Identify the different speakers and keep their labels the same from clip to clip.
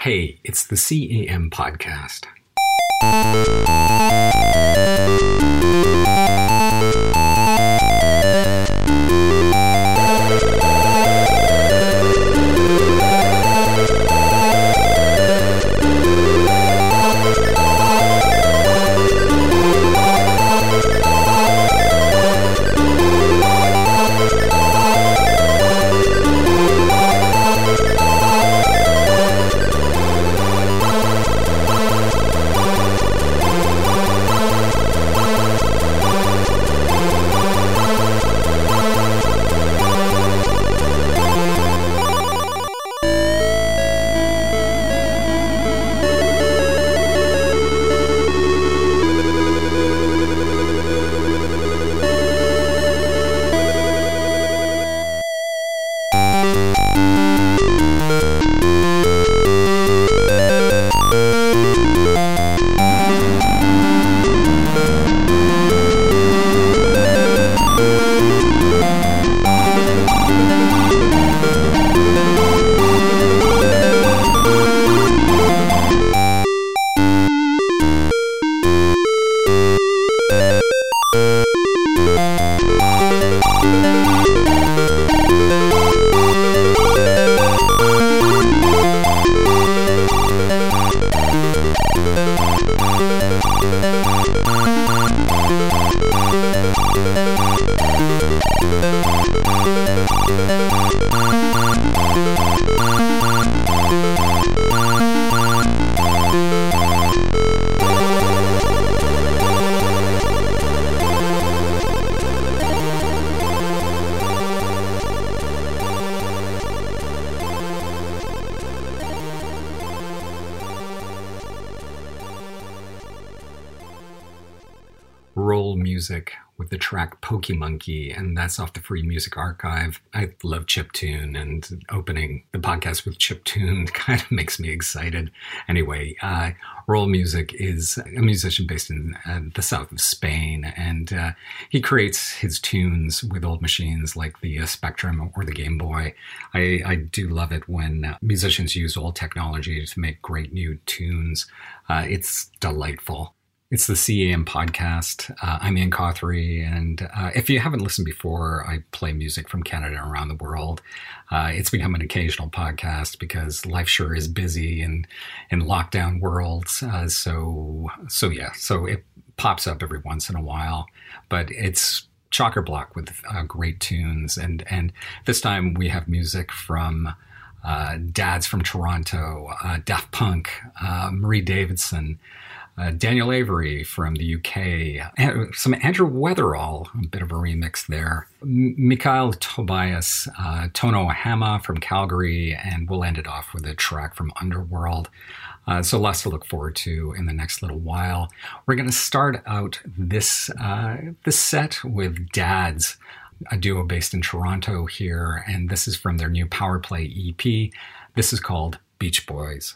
Speaker 1: Hey, it's the CAM podcast. Free Music Archive. I love chip tune, and opening the podcast with chip tune kind of makes me excited. Anyway, uh, Roll Music is a musician based in uh, the south of Spain, and uh, he creates his tunes with old machines like the uh, Spectrum or the Game Boy. I, I do love it when uh, musicians use old technology to make great new tunes. Uh, it's delightful. It's the CAM podcast. Uh, I'm Ian Cothery, and uh, if you haven't listened before, I play music from Canada and around the world. Uh, it's become an occasional podcast because life sure is busy in in lockdown worlds. Uh, so so yeah, so it pops up every once in a while, but it's chocker block with uh, great tunes, and and this time we have music from. Uh, dads from Toronto, Daft Punk, Marie Davidson, uh, Daniel Avery from the UK, some Andrew Weatherall, a bit of a remix there. M- Mikhail Tobias, uh, Tono Hama from Calgary, and we'll end it off with a track from Underworld. Uh, so lots to look forward to in the next little while. We're going to start out this uh, this set with Dads, a duo based in Toronto here, and this is from their new Power Play EP. This is called Beach Boys.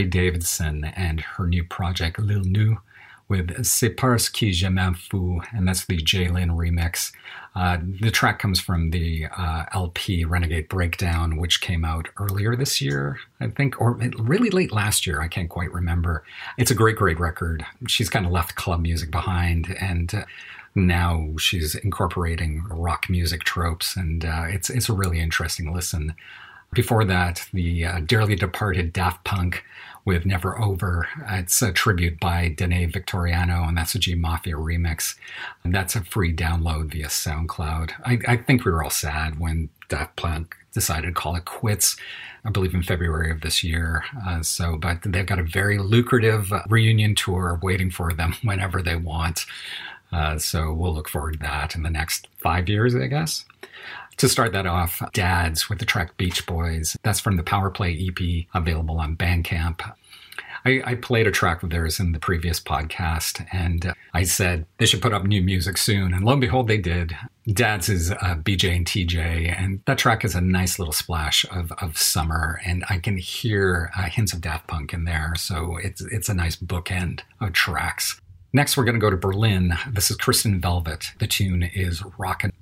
Speaker 1: Davidson and her new project L'Œil Nu with C'est parce que je m'en and that's the Jalen remix. Uh, the track comes from the uh, LP Renegade Breakdown, which came out earlier this year, I think, or really late last year. I can't quite remember. It's a great, great record. She's kind of left club music behind, and uh, now she's incorporating rock music tropes, and uh, it's it's a really interesting listen. Before that, the uh, dearly departed Daft Punk with Never Over. It's a tribute by Danae Victoriano, and that's a G Mafia remix. And that's a free download via SoundCloud. I, I think we were all sad when Daft Punk decided to call it quits. I believe in February of this year. Uh, so, but they've got a very lucrative reunion tour waiting for them whenever they want. Uh, so we'll look forward to that in the next five years, I guess. To start that off, Dads with the track Beach Boys. That's from the Power Play EP available on Bandcamp. I, I, played a track of theirs in the previous podcast, and I said they should put up new music soon. And lo and behold, they did. Dad's is uh, BJ and TJ, and that track is a nice little splash of, of summer, and I can hear uh, hints of Daft Punk in there. So it's it's a nice bookend of tracks. Next, we're going to go to Berlin. This is Kristen Velvet. The tune is Rockin'.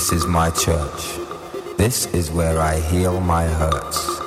Speaker 2: This is my church. This is where I heal my hurts.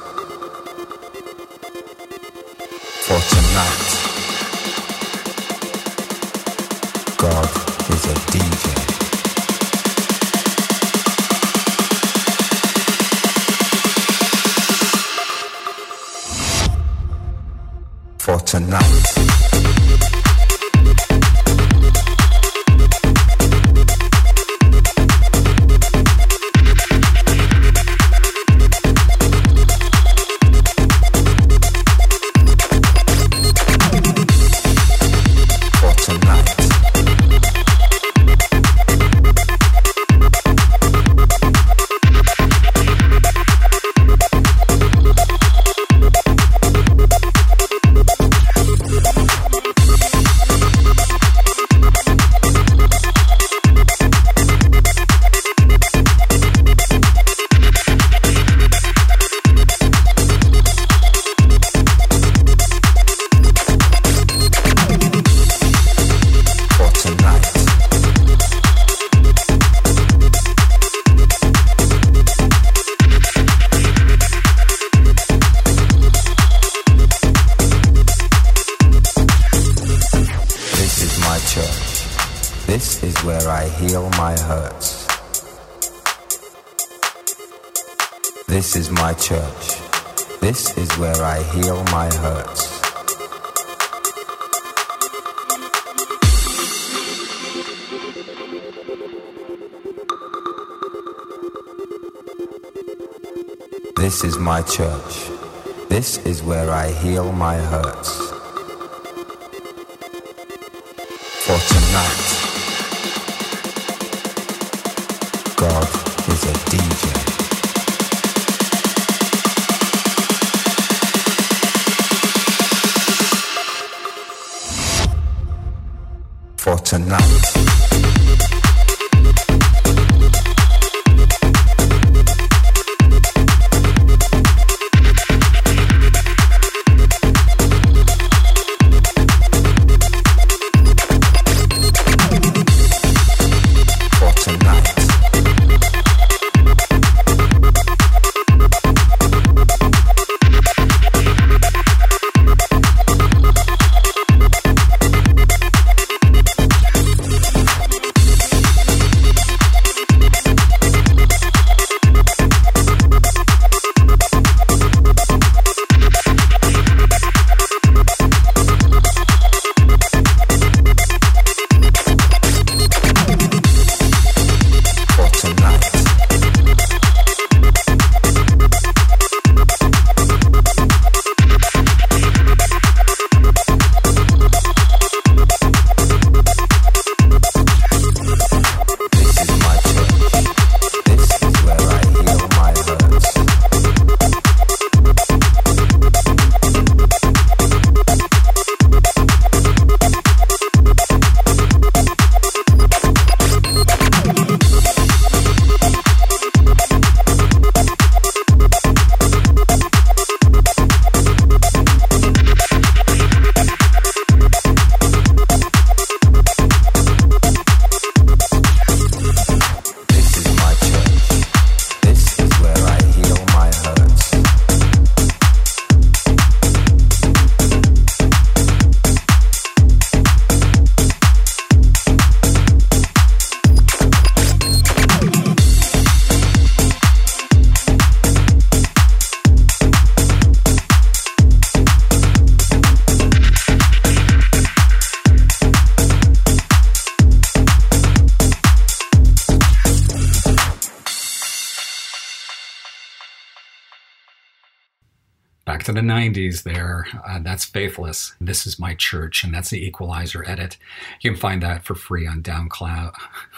Speaker 1: 90s there. Uh, that's Faithless. This is My Church, and that's the Equalizer edit. You can find that for free on Downcloud.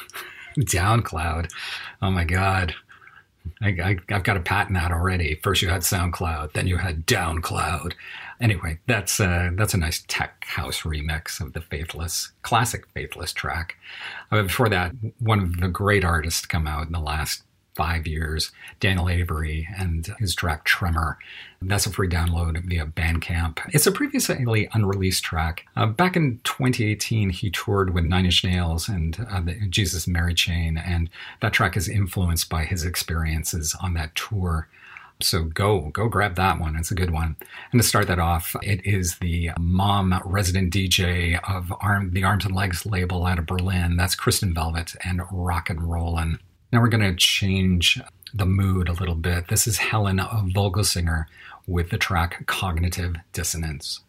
Speaker 1: Downcloud. Oh my God. I, have got to patent that already. First you had SoundCloud, then you had Downcloud. Anyway, that's uh, that's a nice tech house remix of the Faithless classic Faithless track. Uh, before that, one of the great artists come out in the last five years, Daniel Avery and his track Tremor. That's a free download via Bandcamp. It's a previously unreleased track. Uh, back in 2018, he toured with Nine Inch Nails and uh, the Jesus Mary Chain, and that track is influenced by his experiences on that tour. So go, go grab that one. It's a good one. And to start that off, it is the mom resident DJ of Arm, the Arms and Legs label out of Berlin. That's Kristen Velvet and Rock and Rollin'. Now we're going to change the mood a little bit. This is Helen Vogelsinger with the track Cognitive Dissonance.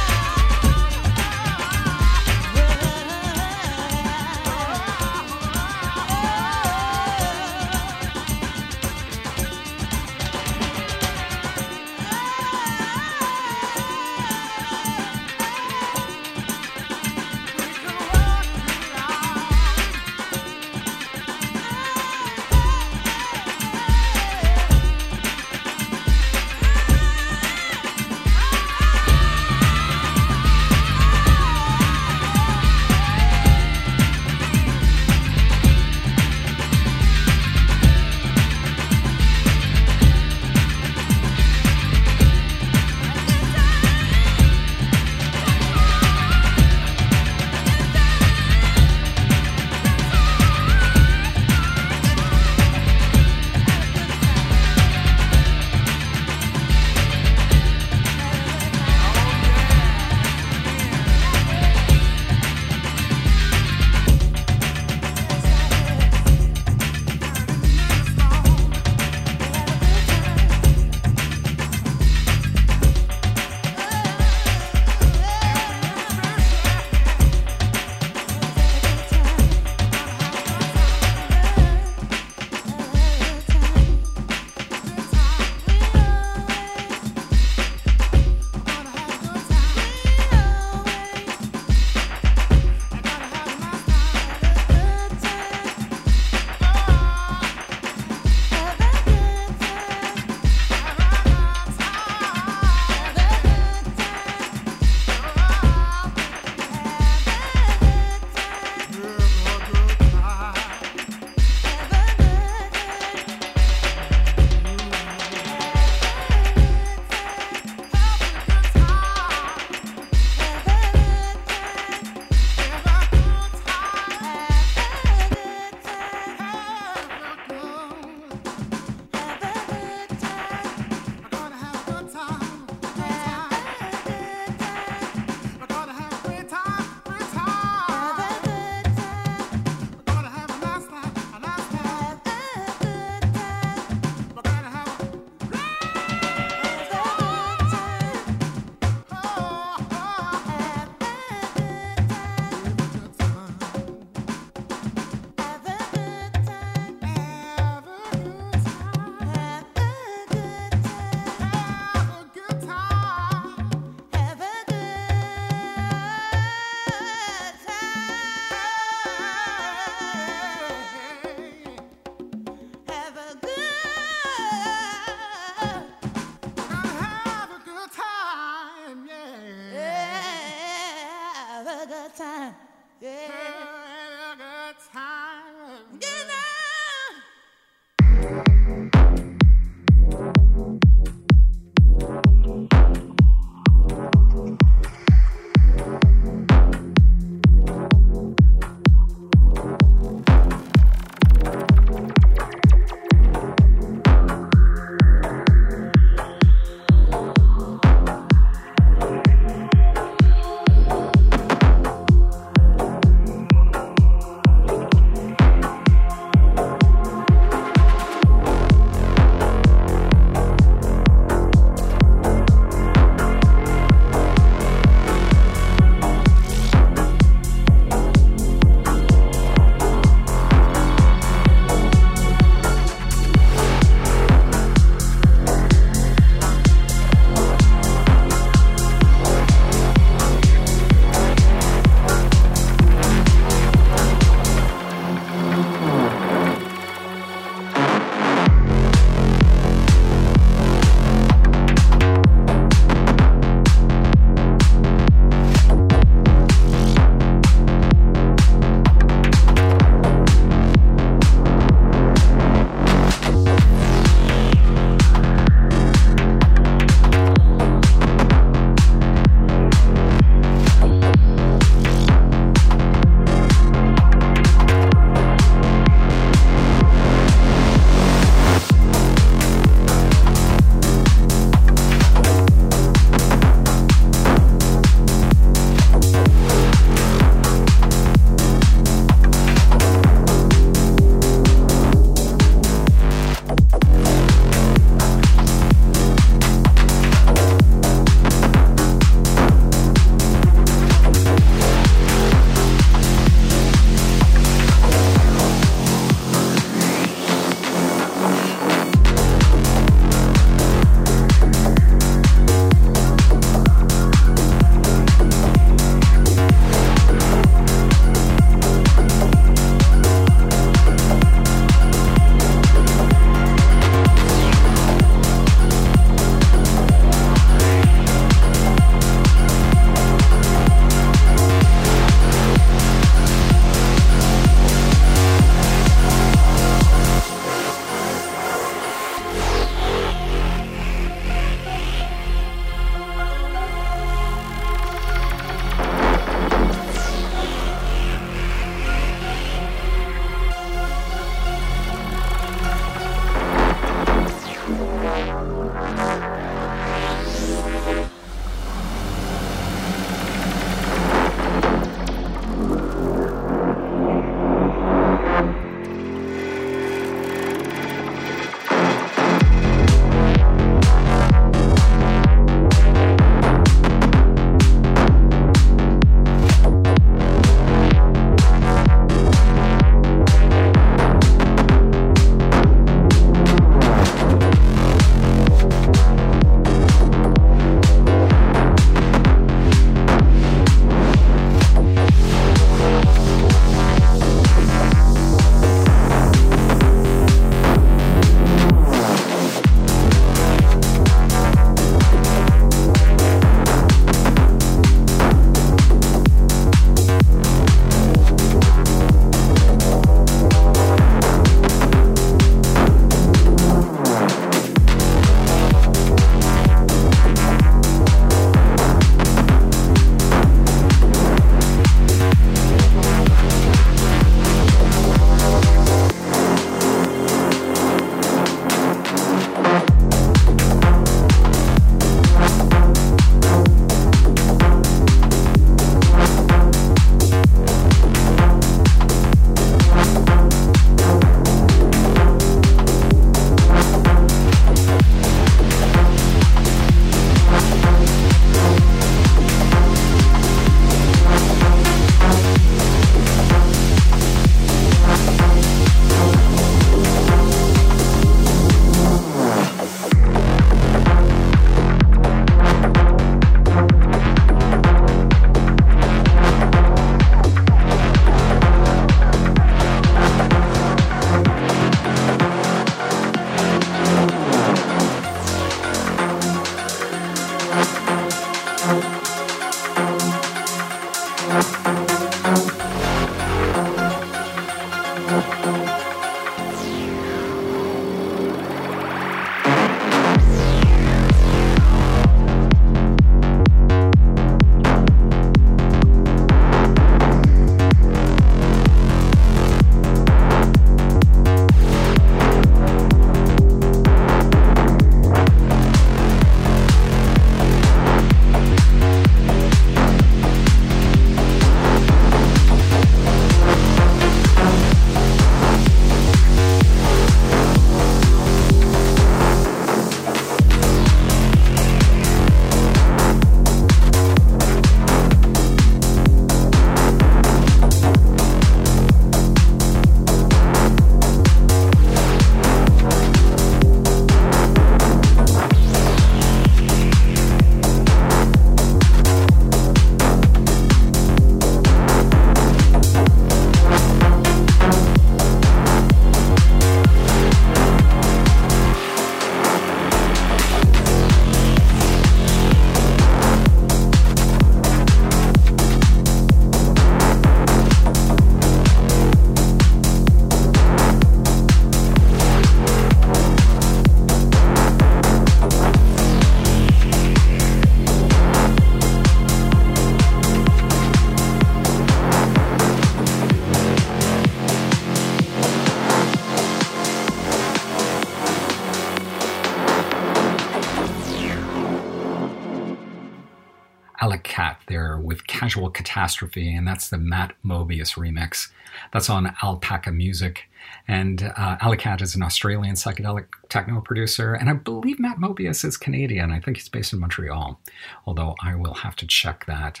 Speaker 1: Catastrophe, and that's the Matt Mobius remix. That's on Alpaca Music. And uh, Alicat is an Australian psychedelic techno producer, and I believe Matt Mobius is Canadian. I think he's based in Montreal, although I will have to check that.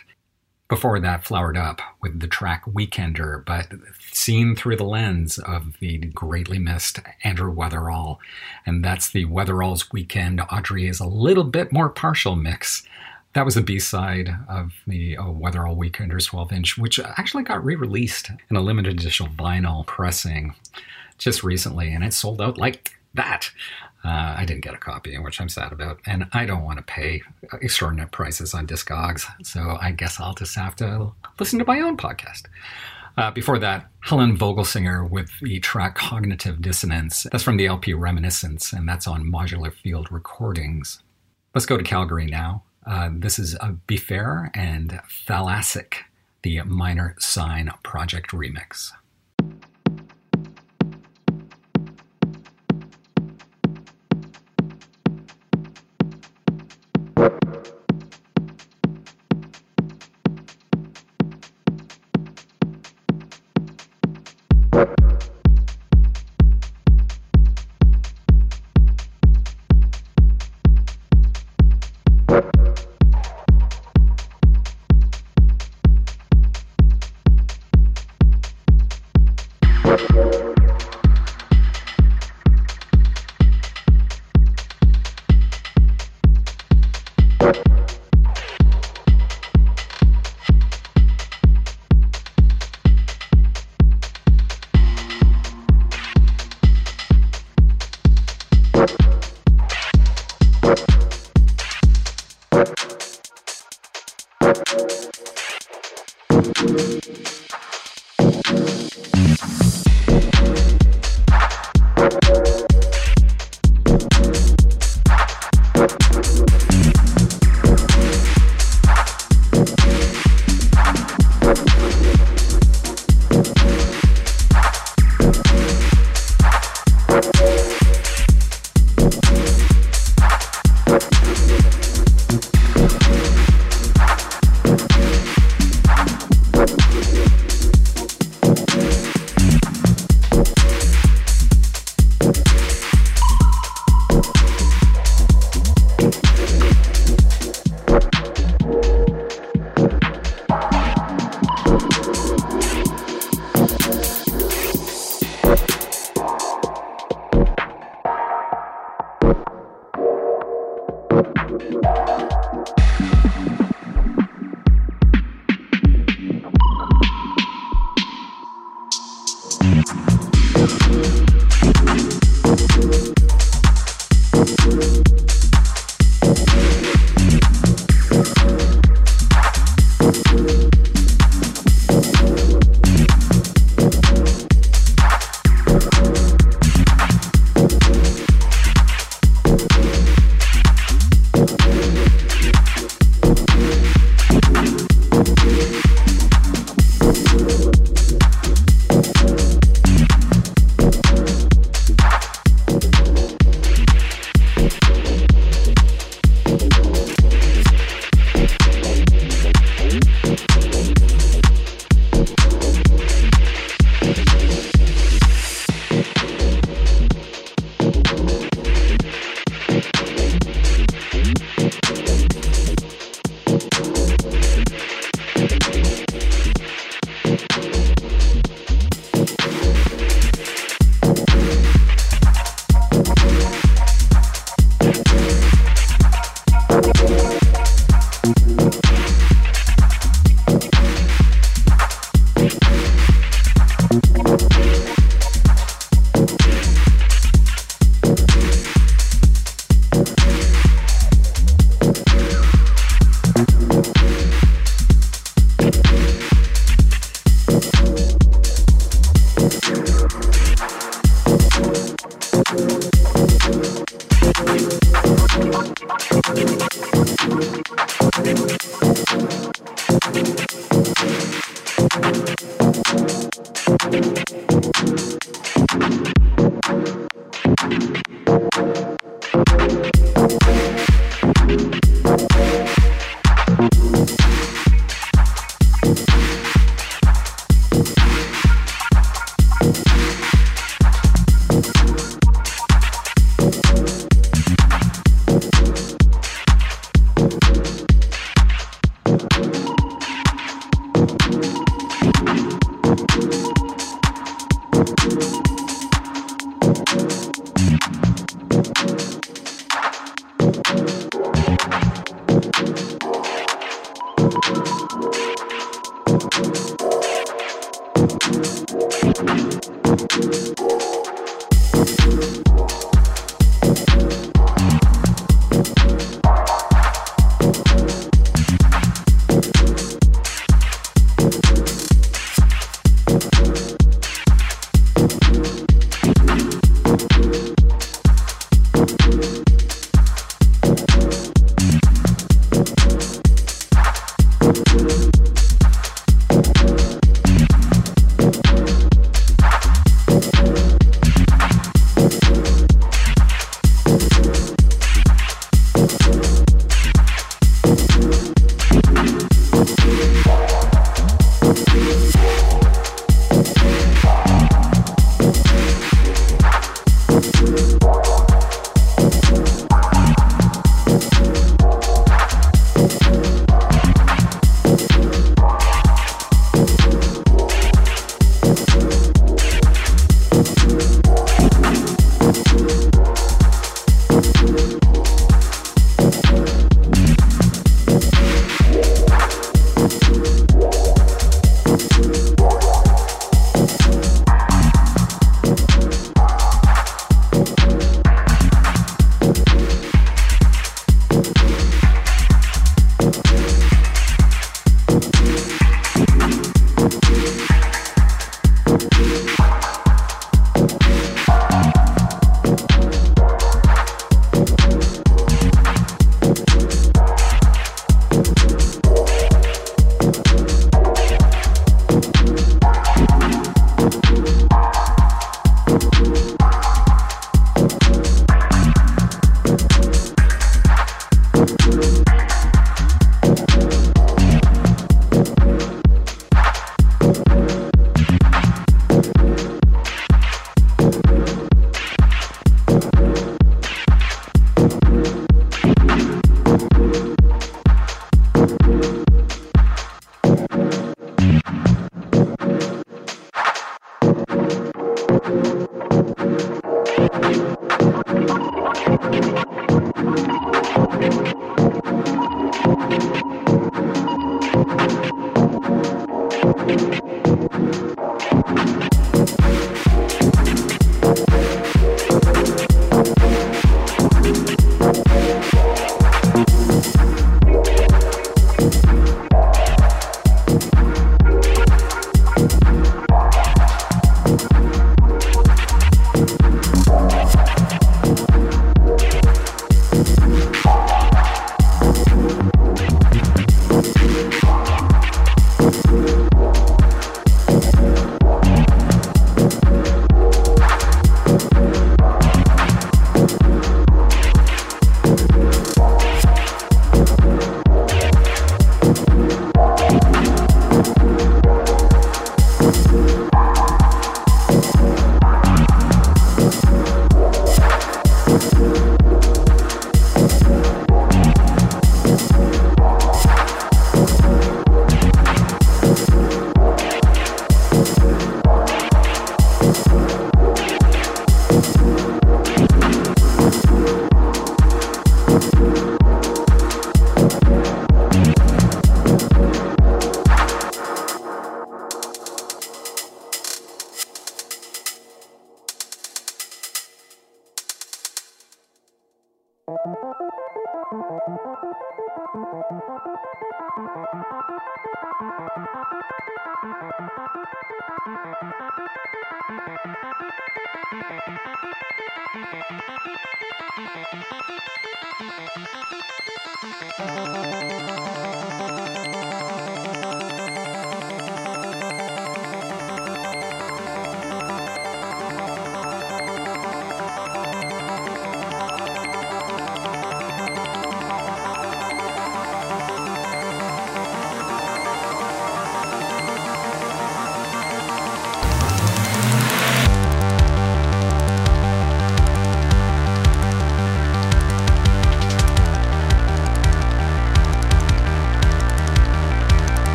Speaker 1: Before that, flowered up with the track Weekender, but seen through the lens of the greatly missed Andrew Weatherall. And that's the Weatherall's Weekend. Audrey is a little bit more partial mix. That was the B side of the uh, Weatherall Weekenders 12 inch, which actually got re released in a limited edition vinyl pressing just recently, and it sold out like that. Uh, I didn't get a copy, which I'm sad about, and I don't want to pay extraordinary prices on Discogs, so I guess I'll just have to listen to my own podcast. Uh, before that, Helen Vogelsinger with the track Cognitive Dissonance. That's from the LP Reminiscence, and that's on Modular Field Recordings. Let's go to Calgary now. Uh, this is a Be Fair and Thalassic, the Minor Sign Project remix.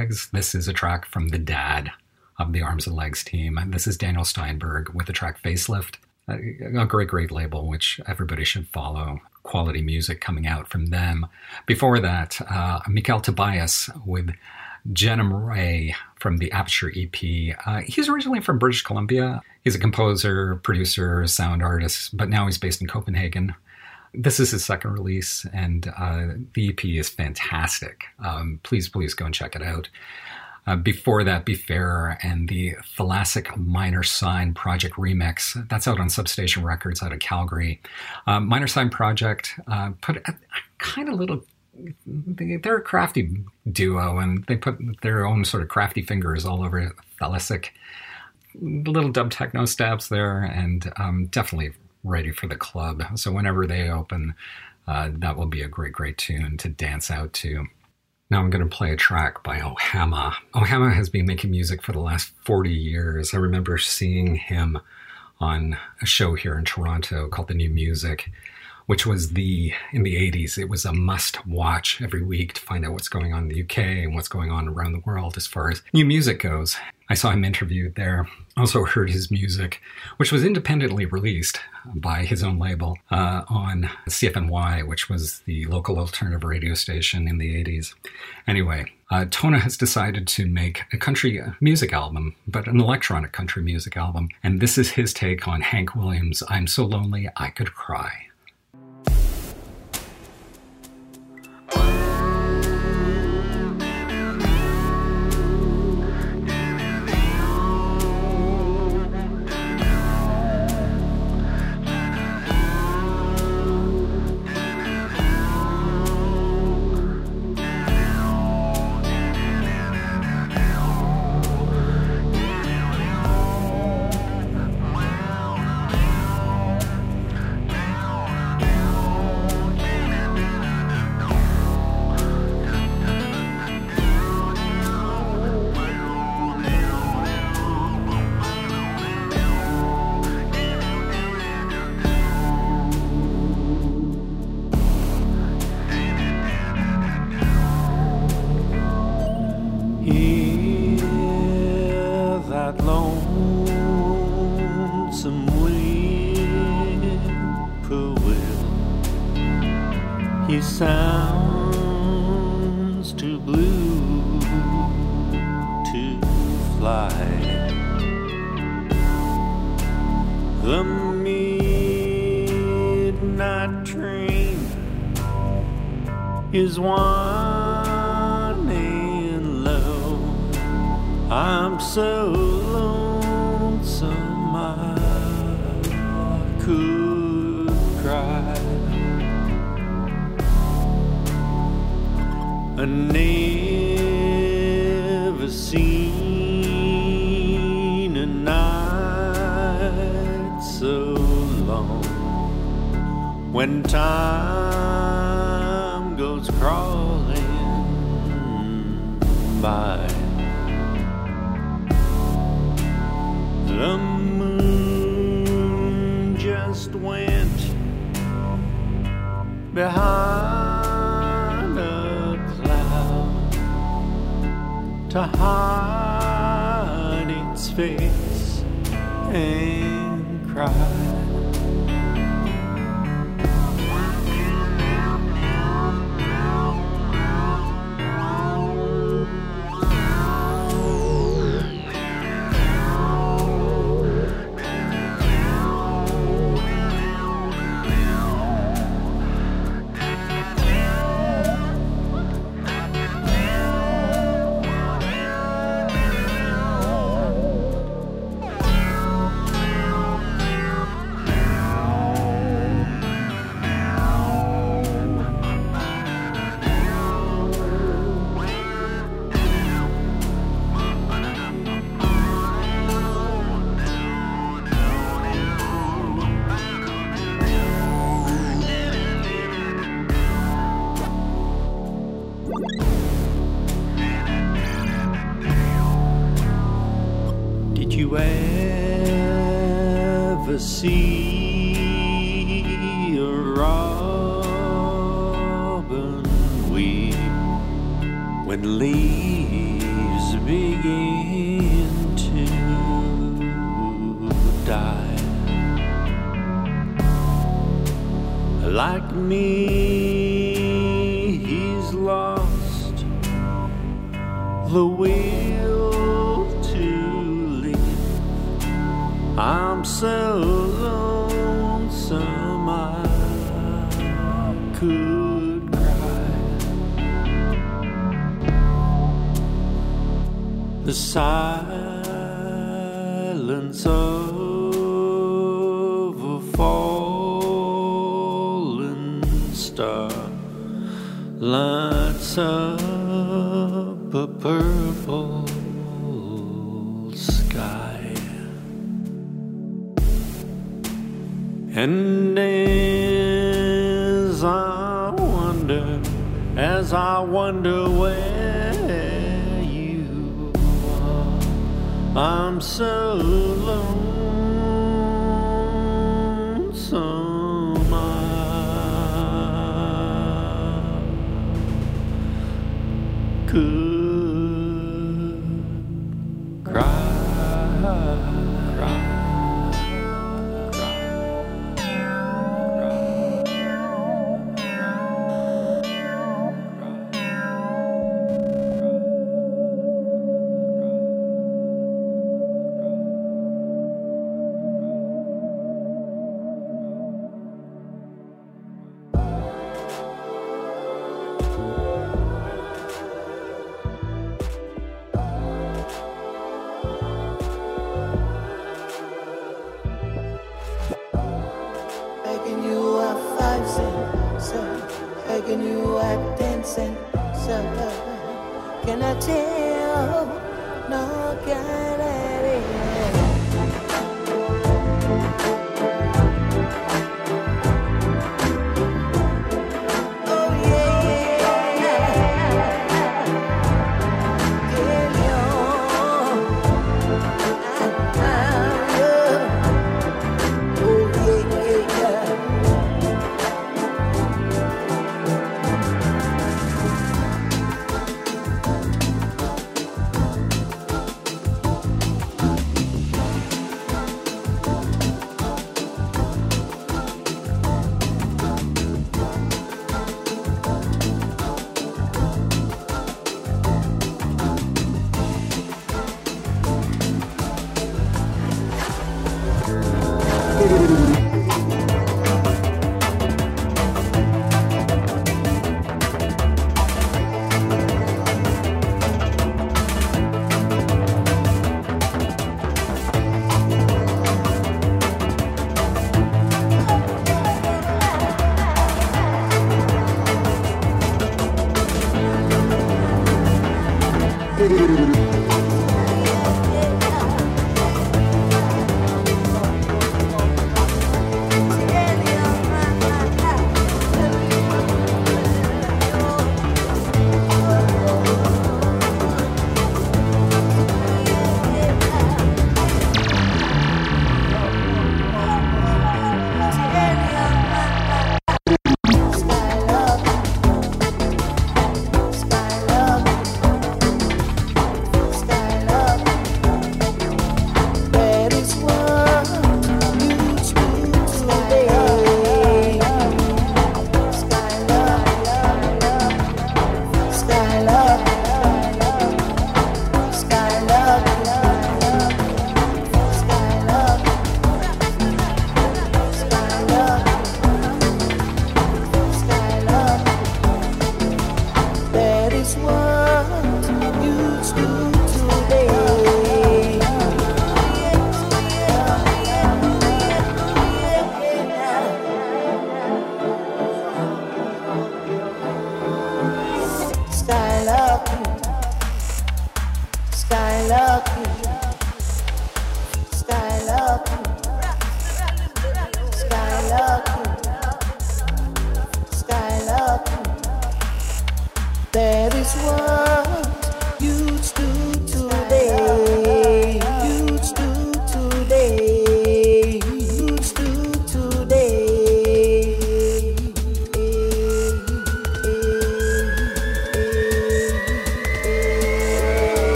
Speaker 1: Legs. This is a track from the dad of the Arms and Legs team. And this is Daniel Steinberg with the track Facelift. A, great, great label, which everybody should follow. Quality music coming out from them. Before that, uh, Mikael Tobias with Jenna Ray from the Aperture EP. Uh, he's originally from British Columbia. He's a composer, producer, sound artist, but now he's based in Copenhagen. This is his second release, and uh, the EP is fantastic. Um, please, please go and check it out. Uh, before that, Be Fair and the Thalassic Minor Sign Project Remix. That's out on Substation Records out of Calgary. Uh, Minor Sign Project uh, put a, a kind of little they're a crafty duo and they put their own sort of crafty fingers all over Thalassic. Little dub techno stabs there and um, definitely ready for the club. So whenever they open, uh, that will be a great, great tune to dance out to. Now I'm going to play a track by Ohama. Ohama has been making music for the last 40 years. I remember seeing him on a show here in Toronto called The New Music which was the in the 80s it was a must watch every week to find out what's going on in the UK and what's going on around the world as far as new music goes. I saw him interviewed there. Also heard his music, which was independently released by his own label uh, on CFNY, which was the local alternative radio station in the 80s. Anyway, uh, Tona has decided to make a country music album, but an electronic country music album. And this is his take on Hank Williams' I'm So Lonely I Could Cry.
Speaker 3: See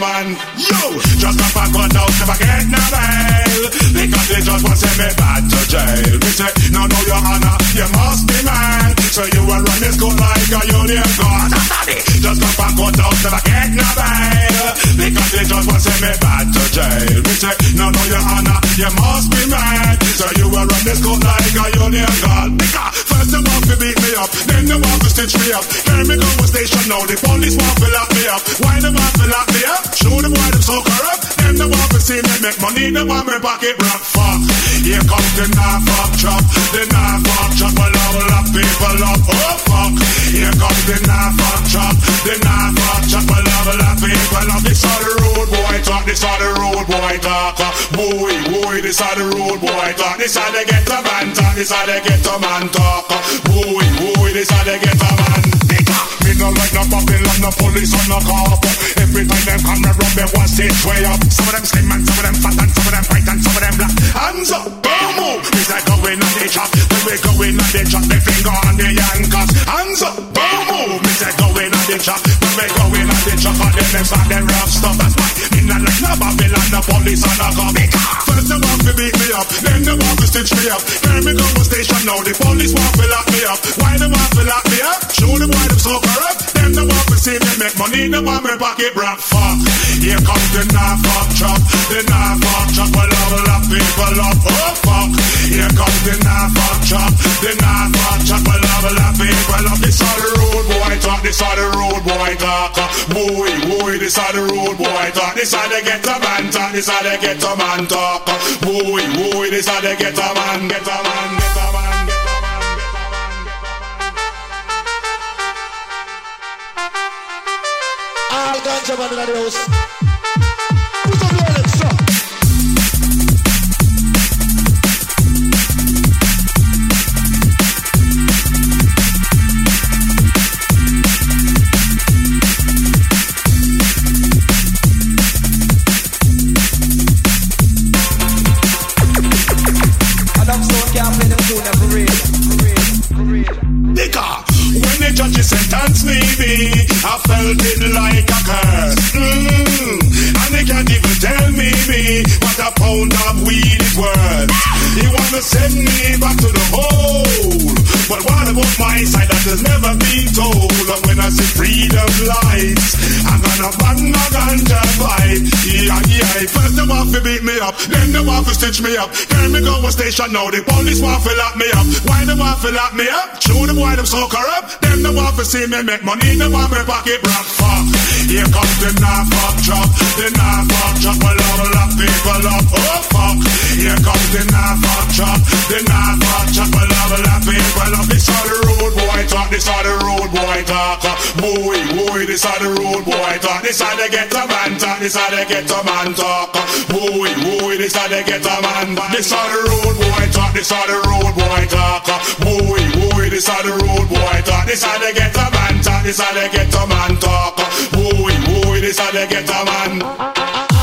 Speaker 4: man. Yo, just come back on out, never get no bail. Because they just want to send me back to jail. Me say, no, no, your honor, you must be mad. So you will run this court like a union guard. Just come back on out, never get no bail. Because they just want to send me back to jail. Me say, no, no, your honor, you must be mad. So you will run this court like a union guard. Because first they want to beat me up, then they want to stitch me up. Hear me station now, the police want to lock me up. Why they want to lock me up? Show them why them so corrupt. Them they want to see me make money, they want me pocket rock fuck. Here comes the knife fuck chop, the knife fuck chop, a level up people up. Oh fuck. Here comes the knife fuck chop, the knife fuck chop, a level up people up. This are the road boy talk, this are the road boy talk. Boy, boy, this are the road boy talk. This how they get a man talk, this how they get a man talk. Boy, boy, this how they get a man. No like no Babylon, no police or no cop. Every time them come around, me one stage way up. Some of them slim and some of them fat and some of them white and some of them black. Hands up, boom, move. It's like going on the chop. When we going on the chop, the finger on the handcuffs. Hands up, boom, move. It's like going on the. When we going on the chop, and then them start them rough stuff. That's why me not like no Babylon, no police or no cop. First they want to beat me up, then they want to stitch me up. Hear me go to station now, the police want to lock me up. Why they want to lock me up? Show them why them so corrupt. They want to see me make money, they want me pocket rock fuck. Here comes the knife fuck chop, the knife fuck chop, a level up people up. Oh fuck. Here comes the knife fuck chop, the knife fuck chop, a level up people up. This are the road boy talk, this are the road boy talk. Boy, boy, this are the road boy talk. This how they get a man talk, this how the get a man talk. Boy, boy, this how the get a man, get a man, get a man, get a man.
Speaker 5: All ganja
Speaker 4: me, me, I felt it like a curse. Mm. And they can't even tell me, me, what a pound of weed is worth. He wanna send me back to the hole. But what about my side that has never been told? And when I see freedom lights, I'm gonna ban my ganja pipe. Yeah, yeah. First they want to beat me up, then they want to stitch me up. Then me go to station now, the police want to lock me up. Why they want to lock me up? Show them why them so corrupt. Them they want to see me make money, they want me pocket rock fuck. Here comes the knife fuck chop, the knife fuck chop, a level up people up. Oh fuck. Here comes the knife fuck chop, the knife fuck chop, a level up people up. This are the road boy talk, this are the road boy talk. Boy, boy, this are the road boy talk. This how they get a man talk, this how they get a man talk. Boy, boy, this how they get a man. This are the road boy talk, this are the road boy talk. Boy, boy, this how the road boy talk. This how they get a man talk, this how they get a man talk. Boy, boy, this how they get a man.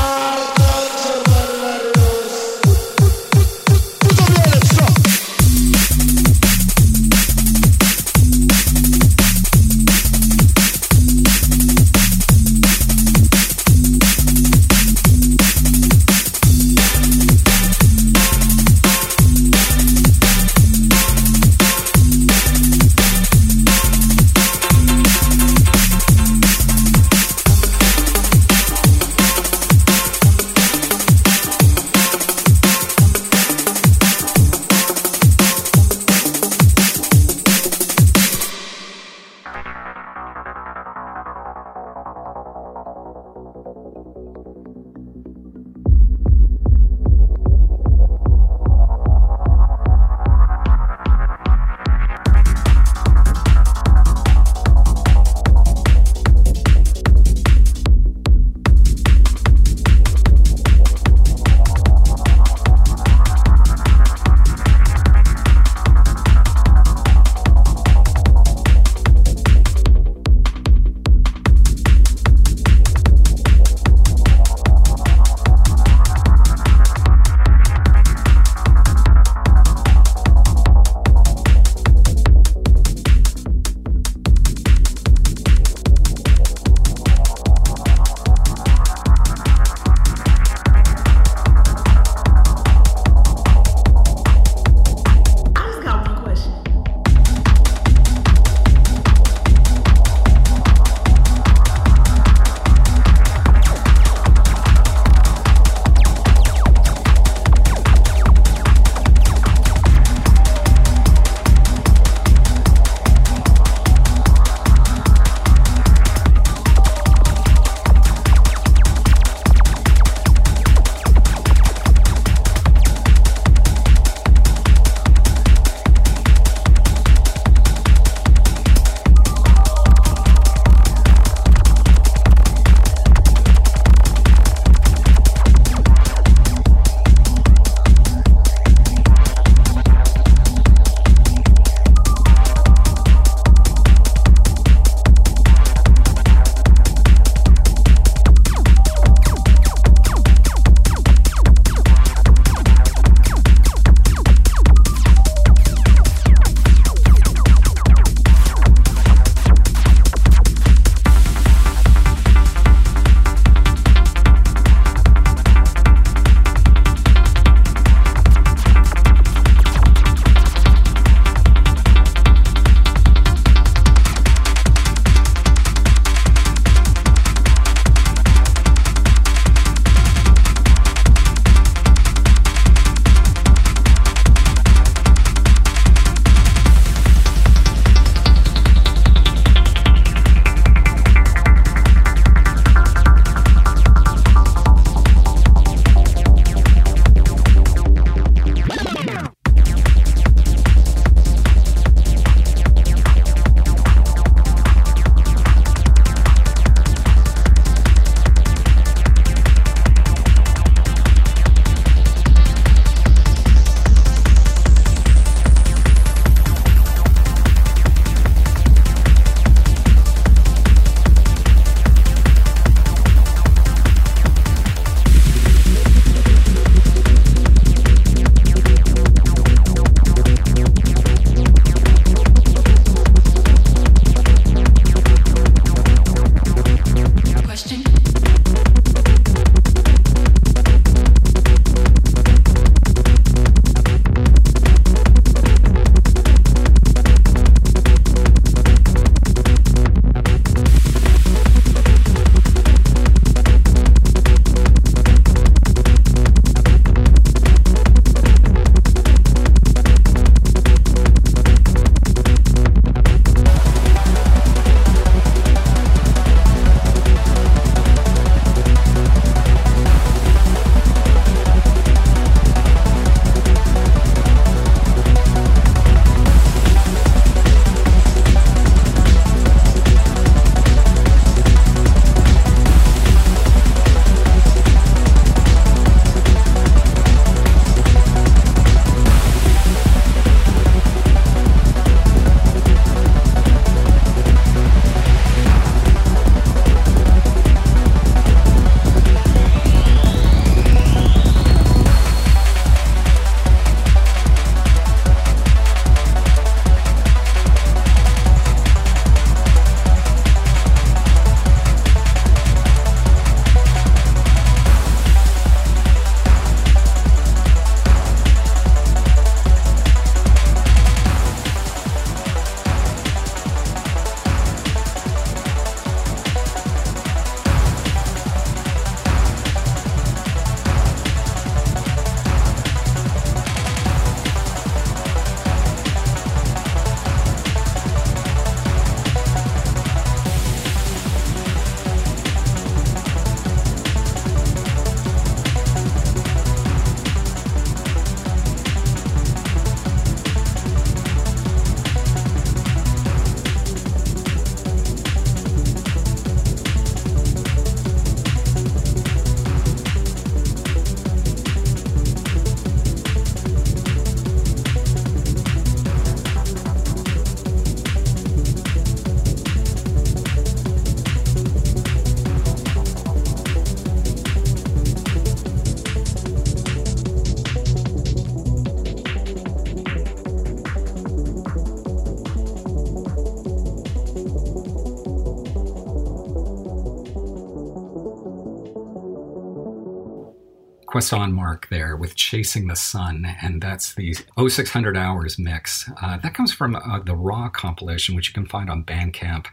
Speaker 1: Question mark there with Chasing the Sun, and that's the 0600 Hours mix. Uh, that comes from uh, the Raw compilation, which you can find on Bandcamp.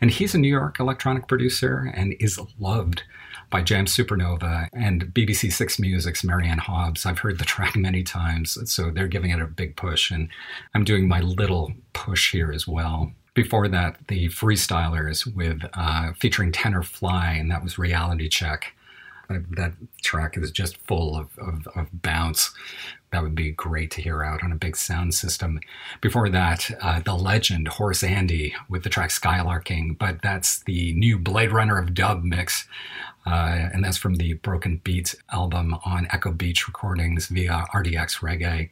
Speaker 1: And he's a New York electronic producer and is loved by Jamz Supernova and BBC Six Music's Mary Anne Hobbs. I've heard the track many times, so they're giving it a big push, and I'm doing my little push here as well. Before that, the Freestylers with uh, featuring Tenor Fly, and that was Reality Check. That track is just full of, of, of, bounce. That would be great to hear out on a big sound system. Before that, uh, the legend Horace Andy with the track Skylarking, but that's the new Blade Runner of Dub mix. Uh, and that's from the Broken Beats album on Echo Beach Recordings via RDX Reggae.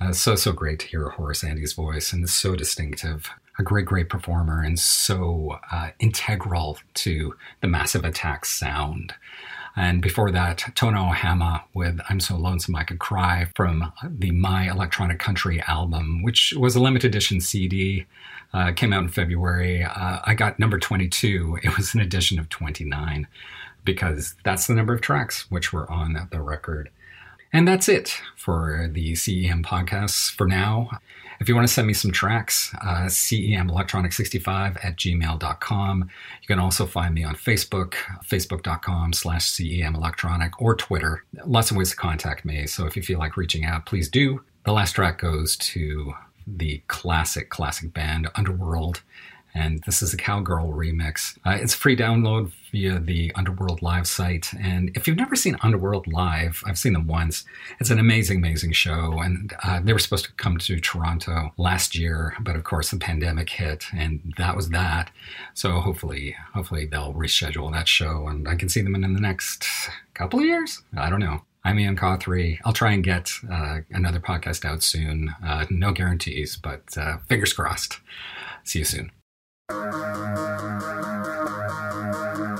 Speaker 1: Uh, so, so great to hear Horace Andy's voice, and it's so distinctive. A great, great performer, and so uh, integral to the Massive Attack sound. And before that, Tono Hama with I'm So Lonesome I Could Cry from the My Electronic Country album, which was a limited edition CD. Uh, came out in February. Uh, I got number 22. It was an edition of 29 because that's the number of tracks which were on the record. And that's it for the CEM podcasts for now. If you want to send me some tracks, uh, cemelectronic65 at gmail.com. You can also find me on Facebook, facebook.com slash cemelectronic, or Twitter. Lots of ways to contact me. So if you feel like reaching out, please do. The last track goes to the classic, classic band Underworld and this is a Cowgirl remix. Uh, it's free download via the Underworld Live site. And if you've never seen Underworld Live, I've seen them once. It's an amazing, amazing show. And uh, they were supposed to come to Toronto last year, but of course the pandemic hit, and that was that. So hopefully, hopefully they'll reschedule that show, and I can see them in, the next couple of years. I don't know. I'm Ian Cothry. I'll try and get uh, another podcast out soon. Uh, no guarantees, but uh, fingers crossed. See you soon. Thank you.